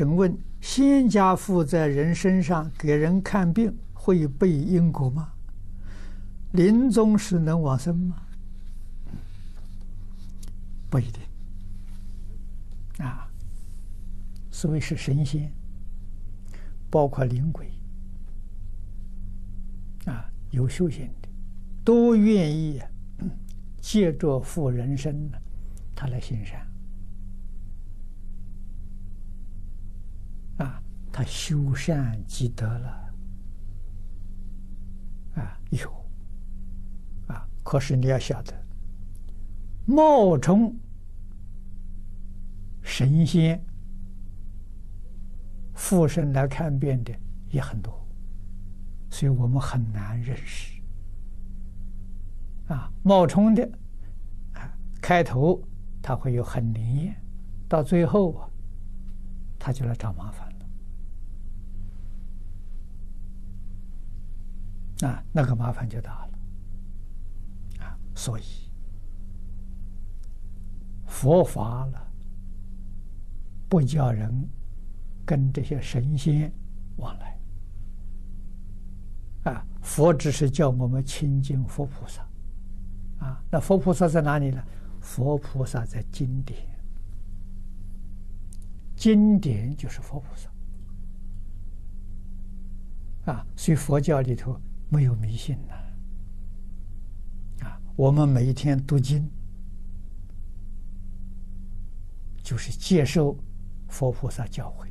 请问，仙家附在人身上给人看病会背因果吗？临终时能往生吗？不一定。啊，所谓是神仙，包括灵鬼，啊，有修行的，都愿意借着附人身呢，他来行善。啊，他修善积德了，啊，有。啊可是你要晓得，冒充神仙附身来看病的也很多，所以我们很难认识。啊，冒充的啊，开头他会有很灵验，到最后啊，他就来找麻烦啊，那个麻烦就大了。啊所以，佛法了，不叫人跟这些神仙往来。啊，佛只是叫我们亲近佛菩萨。啊，那佛菩萨在哪里呢？佛菩萨在经典，经典就是佛菩萨。啊，所以佛教里头没有迷信呐。我们每一天读经，就是接受佛菩萨教诲。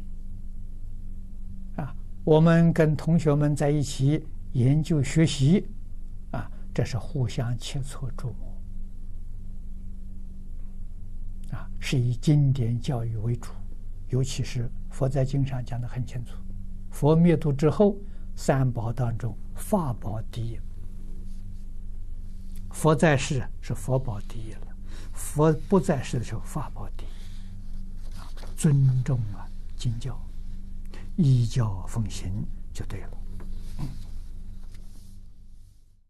啊，我们跟同学们在一起研究学习，啊，这是互相切磋琢磨。啊，是以经典教育为主，尤其是佛在经上讲的很清楚，佛灭度之后，三宝当中法宝第一。佛在世是佛宝第一了，佛不在世的时候法宝第一，尊重啊经教，依教奉行就对了。